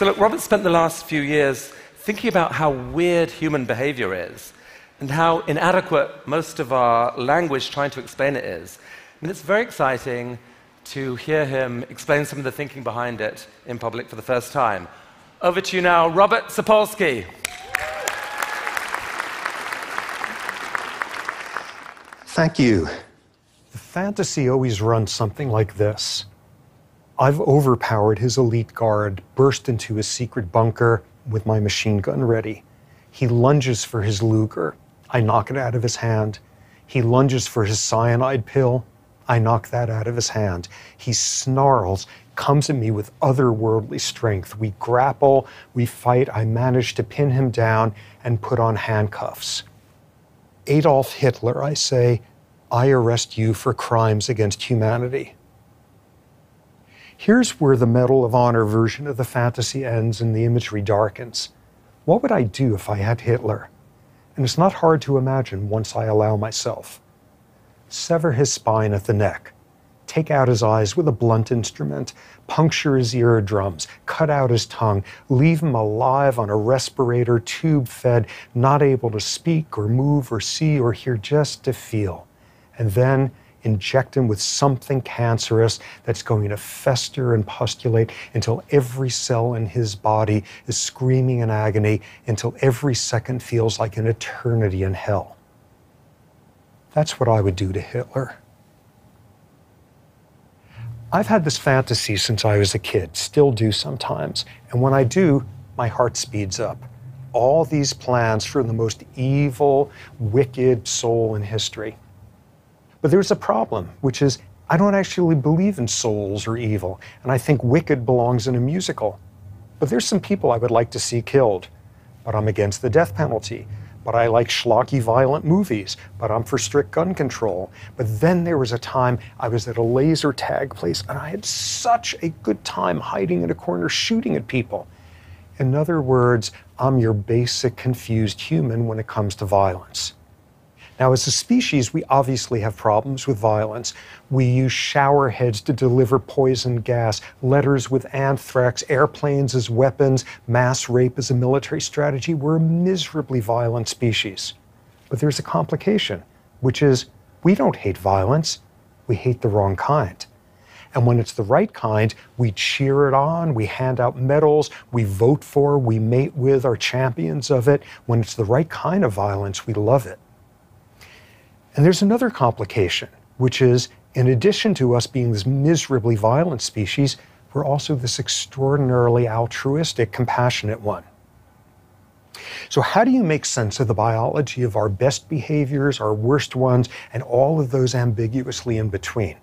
So, look, Robert spent the last few years thinking about how weird human behavior is and how inadequate most of our language trying to explain it is. And it's very exciting to hear him explain some of the thinking behind it in public for the first time. Over to you now, Robert Sapolsky. Thank you. The fantasy always runs something like this I've overpowered his elite guard, burst into his secret bunker with my machine gun ready. He lunges for his Luger. I knock it out of his hand. He lunges for his cyanide pill. I knock that out of his hand. He snarls, comes at me with otherworldly strength. We grapple, we fight. I manage to pin him down and put on handcuffs. Adolf Hitler, I say, I arrest you for crimes against humanity. Here's where the Medal of Honor version of the fantasy ends and the imagery darkens. What would I do if I had Hitler? And it's not hard to imagine once I allow myself. Sever his spine at the neck, take out his eyes with a blunt instrument, puncture his eardrums, cut out his tongue, leave him alive on a respirator, tube fed, not able to speak or move or see or hear, just to feel. And then inject him with something cancerous that's going to fester and pustulate until every cell in his body is screaming in agony, until every second feels like an eternity in hell. That's what I would do to Hitler. I've had this fantasy since I was a kid, still do sometimes. And when I do, my heart speeds up. All these plans for the most evil, wicked soul in history. But there's a problem, which is I don't actually believe in souls or evil, and I think Wicked belongs in a musical. But there's some people I would like to see killed. But I'm against the death penalty. But I like schlocky violent movies. But I'm for strict gun control. But then there was a time I was at a laser tag place and I had such a good time hiding in a corner shooting at people. In other words, I'm your basic confused human when it comes to violence. Now, as a species, we obviously have problems with violence. We use shower heads to deliver poison gas, letters with anthrax, airplanes as weapons, mass rape as a military strategy. We're a miserably violent species. But there's a complication, which is we don't hate violence, we hate the wrong kind. And when it's the right kind, we cheer it on, we hand out medals, we vote for, we mate with, our champions of it. When it's the right kind of violence, we love it. And there's another complication, which is in addition to us being this miserably violent species, we're also this extraordinarily altruistic, compassionate one. So, how do you make sense of the biology of our best behaviors, our worst ones, and all of those ambiguously in between?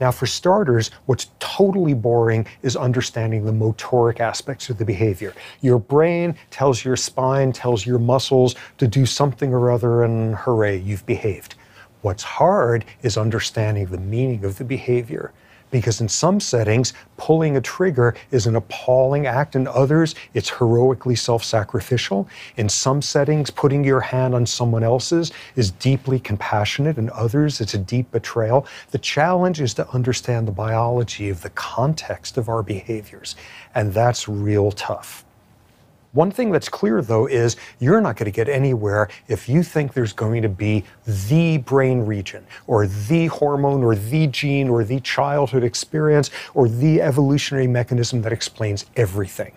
Now, for starters, what's totally boring is understanding the motoric aspects of the behavior. Your brain tells your spine, tells your muscles to do something or other, and hooray, you've behaved. What's hard is understanding the meaning of the behavior because in some settings, pulling a trigger is an appalling act. In others, it's heroically self sacrificial. In some settings, putting your hand on someone else's is deeply compassionate. In others, it's a deep betrayal. The challenge is to understand the biology of the context of our behaviors, and that's real tough. One thing that's clear, though, is you're not going to get anywhere if you think there's going to be the brain region, or the hormone, or the gene, or the childhood experience, or the evolutionary mechanism that explains everything.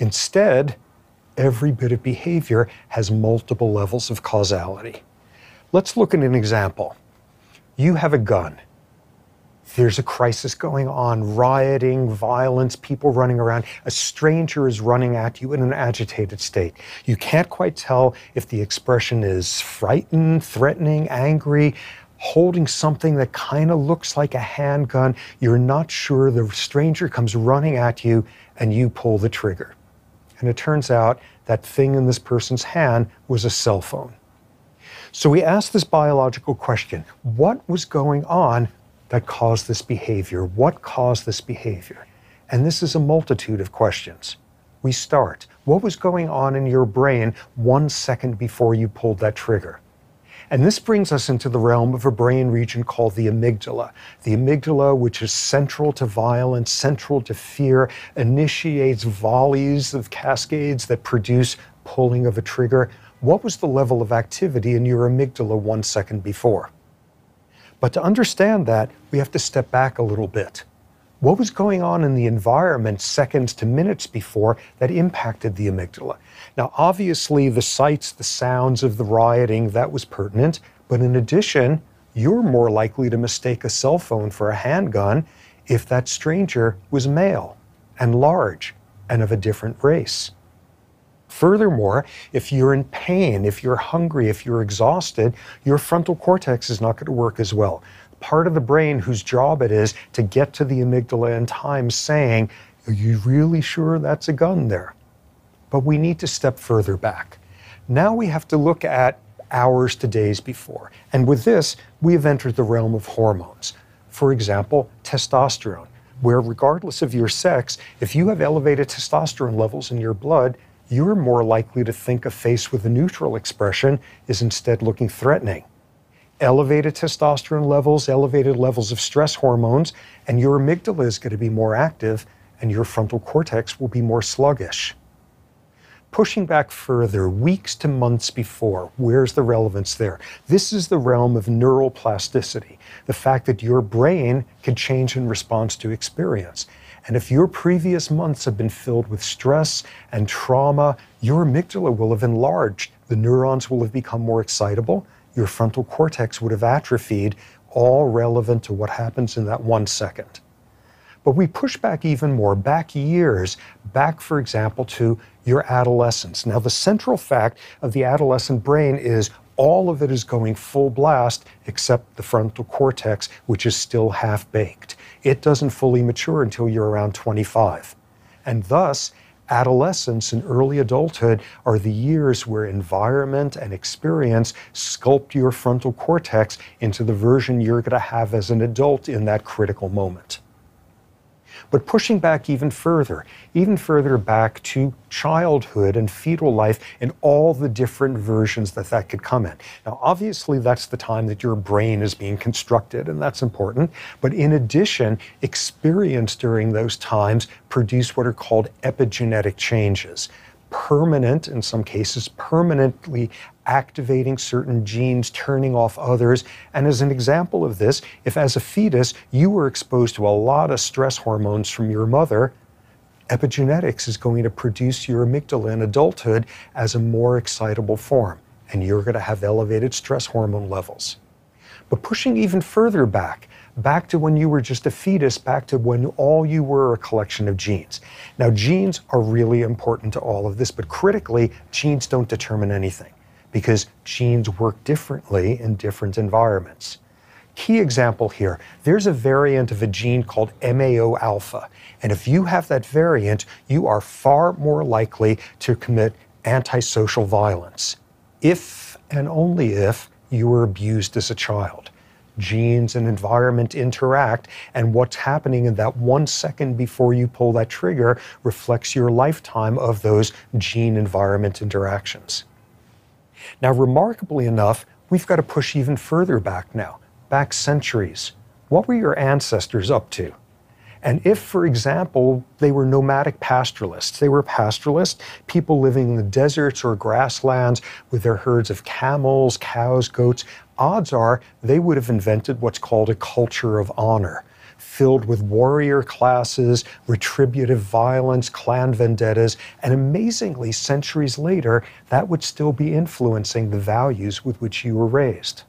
Instead, every bit of behavior has multiple levels of causality. Let's look at an example. You have a gun there's a crisis going on, rioting, violence, people running around. A stranger is running at you in an agitated state. You can't quite tell if the expression is frightened, threatening, angry, holding something that kind of looks like a handgun. You're not sure. The stranger comes running at you and you pull the trigger. And it turns out that thing in this person's hand was a cell phone. So we asked this biological question what was going on that caused this behavior? What caused this behavior? And this is a multitude of questions. We start. What was going on in your brain one second before you pulled that trigger? And this brings us into the realm of a brain region called the amygdala. The amygdala, which is central to violence, central to fear, initiates volleys of cascades that produce pulling of a trigger. What was the level of activity in your amygdala one second before? But to understand that, we have to step back a little bit. What was going on in the environment seconds to minutes before that impacted the amygdala? Now, obviously, the sights, the sounds of the rioting, that was pertinent. But in addition, you're more likely to mistake a cell phone for a handgun if that stranger was male and large and of a different race. Furthermore, if you're in pain, if you're hungry, if you're exhausted, your frontal cortex is not going to work as well. Part of the brain whose job it is to get to the amygdala in time saying, Are you really sure that's a gun there? But we need to step further back. Now we have to look at hours to days before. And with this, we have entered the realm of hormones. For example, testosterone, where regardless of your sex, if you have elevated testosterone levels in your blood, you're more likely to think a face with a neutral expression is instead looking threatening. Elevated testosterone levels, elevated levels of stress hormones, and your amygdala is going to be more active and your frontal cortex will be more sluggish. Pushing back further, weeks to months before, where's the relevance there? This is the realm of neural plasticity, the fact that your brain can change in response to experience. And if your previous months have been filled with stress and trauma, your amygdala will have enlarged. The neurons will have become more excitable. Your frontal cortex would have atrophied, all relevant to what happens in that one second. But we push back even more, back years, back, for example, to your adolescence. Now, the central fact of the adolescent brain is all of it is going full blast except the frontal cortex, which is still half baked. It doesn't fully mature until you're around 25. And thus, adolescence and early adulthood are the years where environment and experience sculpt your frontal cortex into the version you're going to have as an adult in that critical moment. But pushing back even further, even further back to childhood and fetal life and all the different versions that that could come in. Now, obviously, that's the time that your brain is being constructed, and that's important. But in addition, experience during those times produce what are called epigenetic changes permanent, in some cases, permanently activating certain genes, turning off others. And as an example of this, if as a fetus you were exposed to a lot of stress hormones from your mother, epigenetics is going to produce your amygdala in adulthood as a more excitable form, and you're going to have elevated stress hormone levels. But pushing even further back, back to when you were just a fetus, back to when all you were a collection of genes. Now, genes are really important to all of this, but critically, genes don't determine anything because genes work differently in different environments. Key example here there's a variant of a gene called MAO alpha. And if you have that variant, you are far more likely to commit antisocial violence if and only if you were abused as a child. Genes and environment interact, and what's happening in that one second before you pull that trigger reflects your lifetime of those gene environment interactions. Now, remarkably enough, we've got to push even further back now, back centuries. What were your ancestors up to? And if, for example, they were nomadic pastoralists, they were pastoralists, people living in the deserts or grasslands with their herds of camels, cows, goats, odds are they would have invented what's called a culture of honor filled with warrior classes, retributive violence, clan vendettas, and amazingly, centuries later, that would still be influencing the values with which you were raised.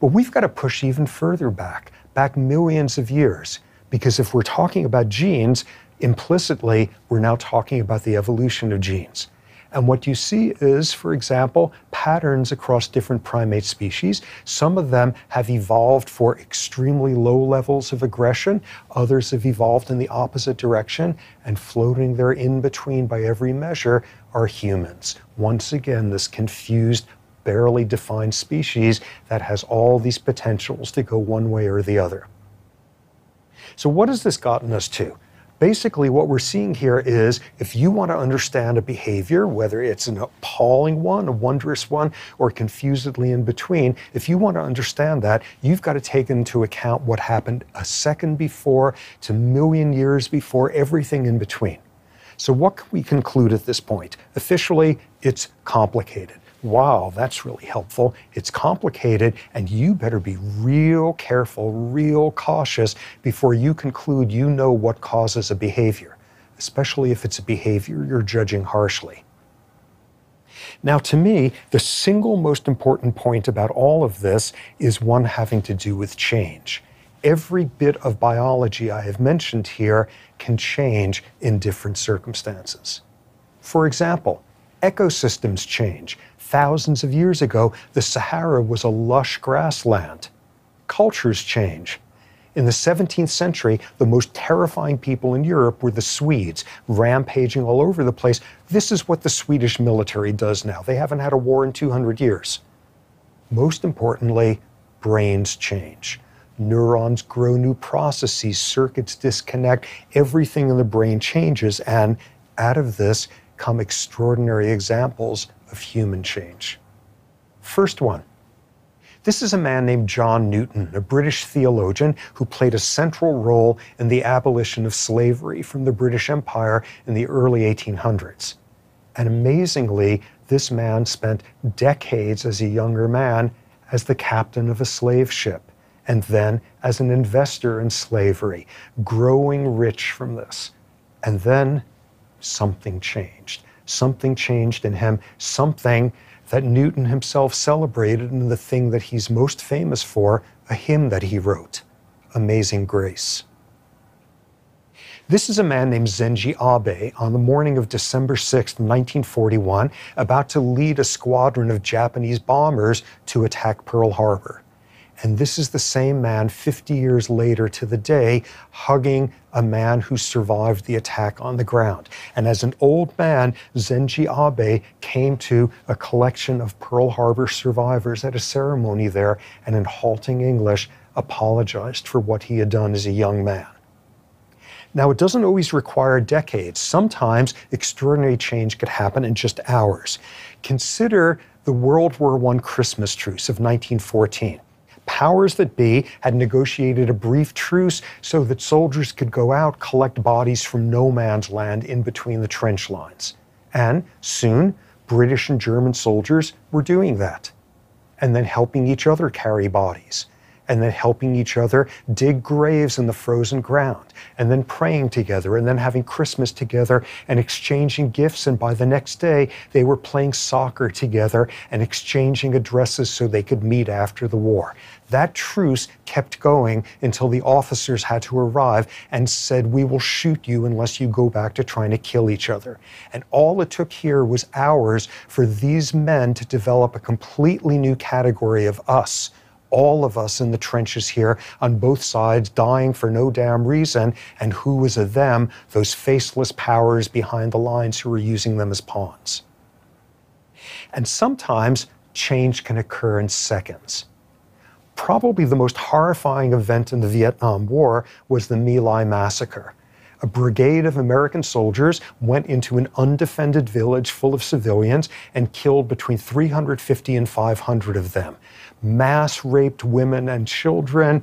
But we've got to push even further back, back millions of years, because if we're talking about genes, implicitly, we're now talking about the evolution of genes. And what you see is, for example, patterns across different primate species. Some of them have evolved for extremely low levels of aggression, others have evolved in the opposite direction, and floating there in between by every measure are humans. Once again, this confused, barely defined species that has all these potentials to go one way or the other. So, what has this gotten us to? Basically, what we're seeing here is if you want to understand a behavior, whether it's an appalling one, a wondrous one, or confusedly in between, if you want to understand that, you've got to take into account what happened a second before to million years before, everything in between. So, what can we conclude at this point? Officially, it's complicated. Wow, that's really helpful. It's complicated, and you better be real careful, real cautious before you conclude you know what causes a behavior, especially if it's a behavior you're judging harshly. Now, to me, the single most important point about all of this is one having to do with change. Every bit of biology I have mentioned here can change in different circumstances. For example, ecosystems change. Thousands of years ago, the Sahara was a lush grassland. Cultures change. In the 17th century, the most terrifying people in Europe were the Swedes, rampaging all over the place. This is what the Swedish military does now. They haven't had a war in 200 years. Most importantly, brains change. Neurons grow new processes, circuits disconnect, everything in the brain changes, and out of this come extraordinary examples of human change. First one. This is a man named John Newton, a British theologian who played a central role in the abolition of slavery from the British Empire in the early 1800s. And amazingly, this man spent decades as a younger man as the captain of a slave ship, and then as an investor in slavery, growing rich from this. And then something changed something changed in him, something that Newton himself celebrated in the thing that he's most famous for, a hymn that he wrote, Amazing Grace. This is a man named Zenji Abe on the morning of December 6, 1941, about to lead a squadron of Japanese bombers to attack Pearl Harbor. And this is the same man 50 years later to the day hugging a man who survived the attack on the ground. And as an old man, Zenji Abe came to a collection of Pearl Harbor survivors at a ceremony there and in halting English apologized for what he had done as a young man. Now, it doesn't always require decades. Sometimes extraordinary change could happen in just hours. Consider the World War I Christmas truce of 1914 powers that be had negotiated a brief truce so that soldiers could go out, collect bodies from no man's land in between the trench lines. And soon, British and German soldiers were doing that, and then helping each other carry bodies and then helping each other dig graves in the frozen ground, and then praying together, and then having Christmas together and exchanging gifts. And by the next day, they were playing soccer together and exchanging addresses so they could meet after the war. That truce kept going until the officers had to arrive and said, We will shoot you unless you go back to trying to kill each other. And all it took here was hours for these men to develop a completely new category of us all of us in the trenches here on both sides dying for no damn reason, and who was a them, those faceless powers behind the lines who were using them as pawns. And sometimes change can occur in seconds. Probably the most horrifying event in the Vietnam War was the My Lai massacre a brigade of American soldiers went into an undefended village full of civilians and killed between 350 and 500 of them mass raped women and children,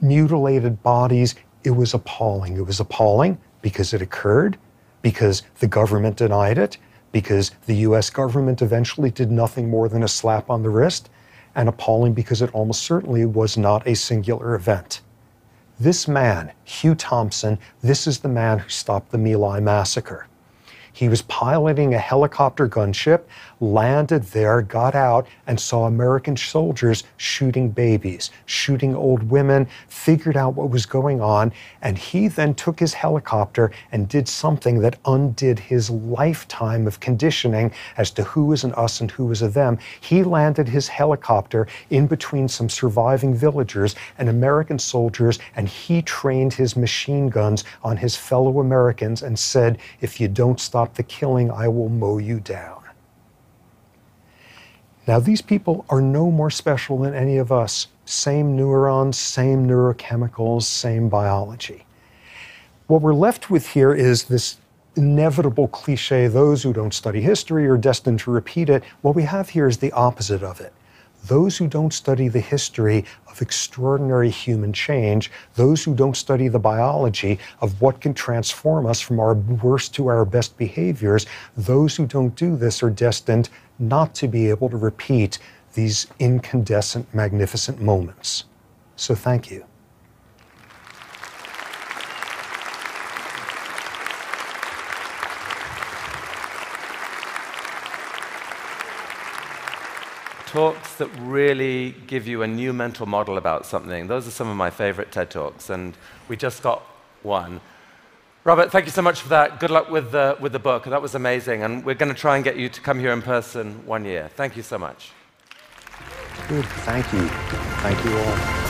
mutilated bodies. It was appalling. It was appalling because it occurred, because the government denied it, because the US government eventually did nothing more than a slap on the wrist, and appalling because it almost certainly was not a singular event. This man, Hugh Thompson, this is the man who stopped the My Lai massacre. He was piloting a helicopter gunship, landed there, got out, and saw American soldiers shooting babies, shooting old women, figured out what was going on, and he then took his helicopter and did something that undid his lifetime of conditioning as to who is an us and who is a them. He landed his helicopter in between some surviving villagers and American soldiers, and he trained his machine guns on his fellow Americans and said, If you don't stop the killing, I will mow you down. Now, these people are no more special than any of us. Same neurons, same neurochemicals, same biology. what we're left with here is this inevitable cliche those who don't study history are destined to repeat it. What we have here is the opposite of it. Those who don't study the history of extraordinary human change, those who don't study the biology of what can transform us from our worst to our best behaviors, those who don't do this are destined not to be able to repeat these incandescent, magnificent moments. So thank you. Talks that really give you a new mental model about something. Those are some of my favorite TED Talks, and we just got one. Robert, thank you so much for that. Good luck with the, with the book. That was amazing, and we're going to try and get you to come here in person one year. Thank you so much. Good. Thank you. Thank you all.